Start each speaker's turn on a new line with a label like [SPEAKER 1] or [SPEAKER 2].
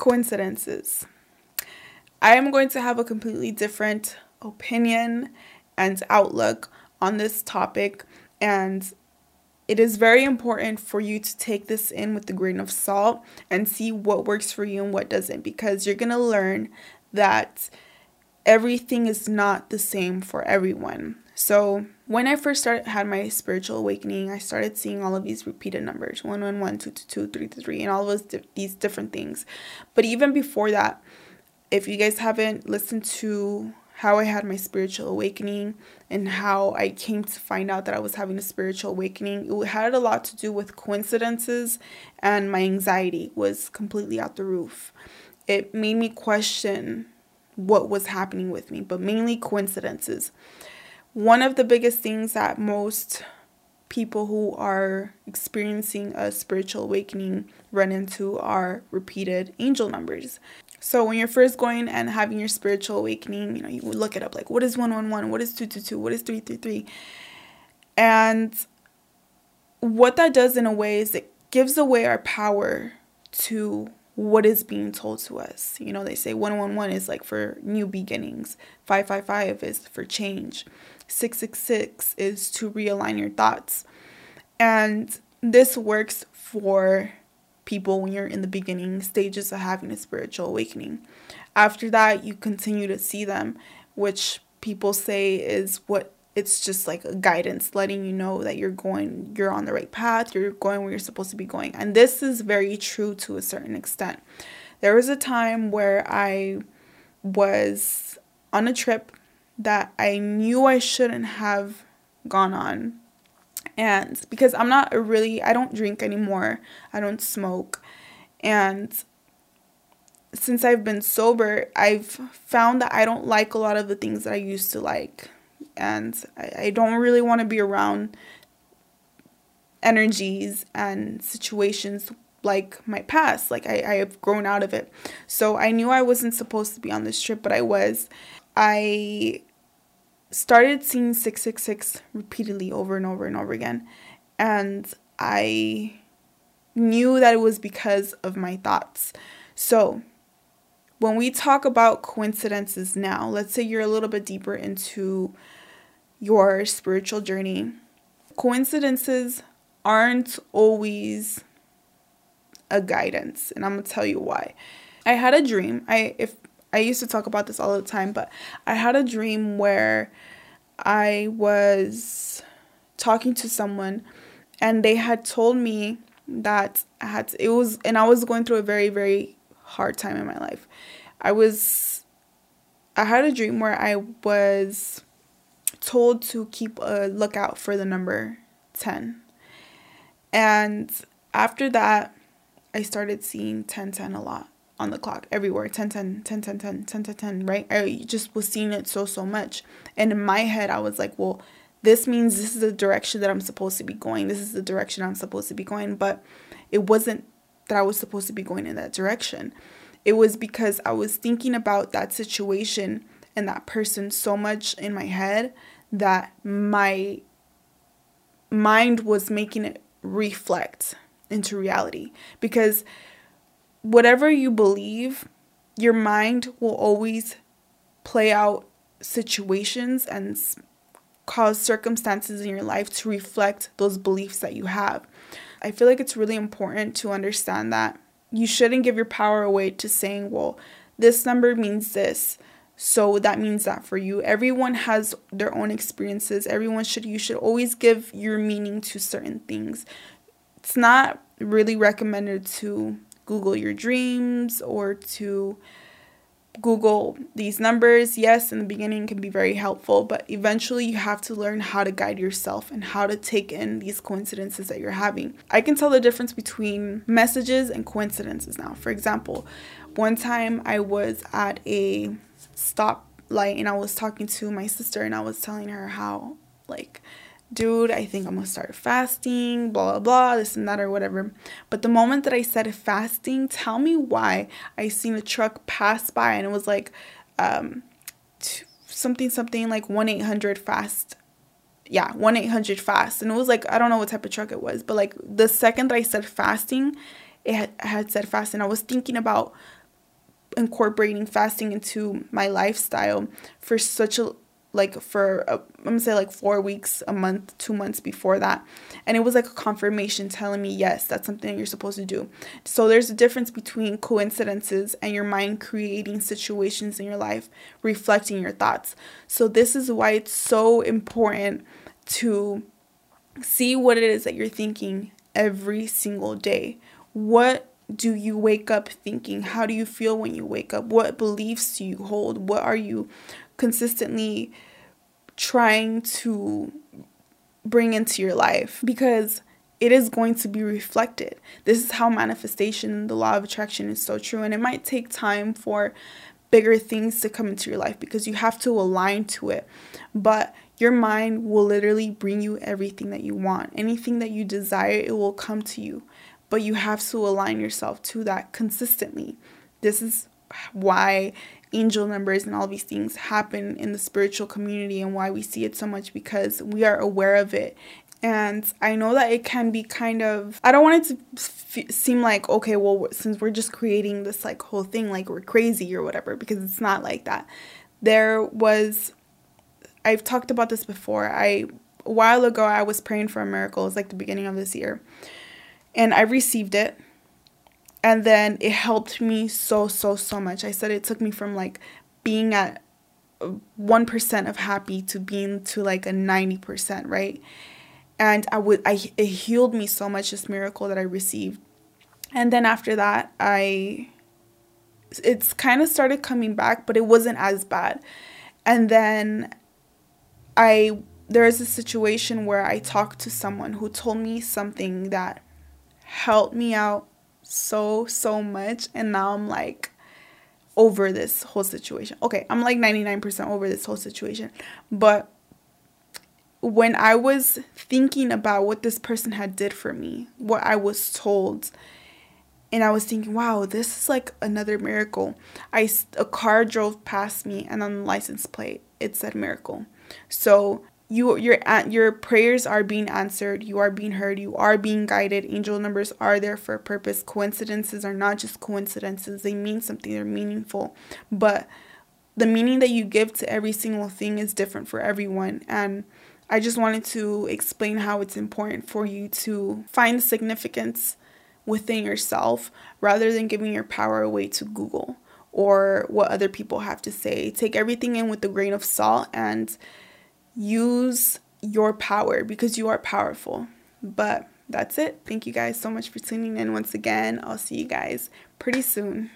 [SPEAKER 1] coincidences. I am going to have a completely different opinion and outlook on this topic, and it is very important for you to take this in with a grain of salt and see what works for you and what doesn't because you're going to learn that everything is not the same for everyone. So, when I first started had my spiritual awakening, I started seeing all of these repeated numbers 111, 222, 333, and all of those, these different things. But even before that, if you guys haven't listened to how I had my spiritual awakening and how I came to find out that I was having a spiritual awakening. It had a lot to do with coincidences, and my anxiety was completely out the roof. It made me question what was happening with me, but mainly coincidences. One of the biggest things that most people who are experiencing a spiritual awakening run into are repeated angel numbers. So when you're first going and having your spiritual awakening, you know, you look it up like what is 111, what is 222, what is 333? And what that does in a way is it gives away our power to what is being told to us. You know, they say 111 is like for new beginnings, 555 is for change, 666 is to realign your thoughts. And this works for people when you're in the beginning stages of having a spiritual awakening. After that, you continue to see them, which people say is what it's just like a guidance letting you know that you're going you're on the right path you're going where you're supposed to be going and this is very true to a certain extent there was a time where i was on a trip that i knew i shouldn't have gone on and because I'm not really, I don't drink anymore, I don't smoke. And since I've been sober, I've found that I don't like a lot of the things that I used to like. And I, I don't really want to be around energies and situations like my past. Like I, I have grown out of it. So I knew I wasn't supposed to be on this trip, but I was. I started seeing 666 repeatedly over and over and over again. And I knew that it was because of my thoughts. So, when we talk about coincidences now, let's say you're a little bit deeper into your spiritual journey, coincidences aren't always a guidance, and I'm to tell you why. I had a dream. I if I used to talk about this all the time, but I had a dream where I was talking to someone and they had told me that I had to, it was and I was going through a very very hard time in my life. I was I had a dream where I was told to keep a lookout for the number 10. And after that I started seeing 1010 a lot on the clock everywhere. 10 10 10 10 10 10 10 10 right? I just was seeing it so so much. And in my head i was like well this means this is the direction that i'm supposed to be going. This is the direction i'm supposed to be going. But it wasn't that i was supposed to be going in that direction. It was because i was thinking about that situation and that person so much in my head that my mind was making it reflect into reality because whatever you believe, your mind will always play out situations and cause circumstances in your life to reflect those beliefs that you have. I feel like it's really important to understand that you shouldn't give your power away to saying, well, this number means this. So that means that for you. Everyone has their own experiences. Everyone should you should always give your meaning to certain things. It's not really recommended to Google your dreams or to Google these numbers. Yes, in the beginning can be very helpful, but eventually you have to learn how to guide yourself and how to take in these coincidences that you're having. I can tell the difference between messages and coincidences now. For example, one time I was at a stoplight and I was talking to my sister and I was telling her how like dude, I think I'm gonna start fasting, blah, blah, blah, this and that, or whatever. But the moment that I said fasting, tell me why I seen a truck pass by and it was like um, t- something, something like 1 800 fast. Yeah, 1 800 fast. And it was like, I don't know what type of truck it was, but like the second that I said fasting, it had, had said. I was thinking about incorporating fasting into my lifestyle for such a like for a, I'm gonna say like four weeks, a month, two months before that, and it was like a confirmation telling me yes, that's something you're supposed to do. So there's a difference between coincidences and your mind creating situations in your life, reflecting your thoughts. So this is why it's so important to see what it is that you're thinking every single day. What do you wake up thinking? How do you feel when you wake up? What beliefs do you hold? What are you consistently trying to bring into your life? Because it is going to be reflected. This is how manifestation, the law of attraction is so true. And it might take time for bigger things to come into your life because you have to align to it. But your mind will literally bring you everything that you want. Anything that you desire, it will come to you. But you have to align yourself to that consistently. This is why angel numbers and all these things happen in the spiritual community and why we see it so much because we are aware of it and I know that it can be kind of, I don't want it to f- seem like, okay, well, since we're just creating this like whole thing, like we're crazy or whatever, because it's not like that. There was, I've talked about this before. I, a while ago, I was praying for a miracle. It's like the beginning of this year. And I received it. And then it helped me so so so much. I said it took me from like being at 1% of happy to being to like a 90% right? And i would i it healed me so much this miracle that i received. And then after that i it's kind of started coming back but it wasn't as bad. And then i there is a situation where i talked to someone who told me something that helped me out so, so much. And now I'm like over this whole situation. Okay, I'm like 99% over this whole situation. But when I was thinking about what this person had did for me, what I was told, and I was thinking, wow, this is like another miracle. I a car drove past me, and on the license plate it said miracle. So you your your prayers are being answered you are being heard you are being guided. Angel numbers are there for a purpose. Coincidences are not just coincidences. They mean something they're meaningful. But the meaning that you give to every single thing is different for everyone. And i just wanted to explain how it's important for you to find the significance within yourself rather than giving your power away to google or what other people have to say. Take everything in with a grain of salt and use your power because you are powerful. But that's it. Thank you guys so much for tuning in once again. I'll see you guys pretty soon.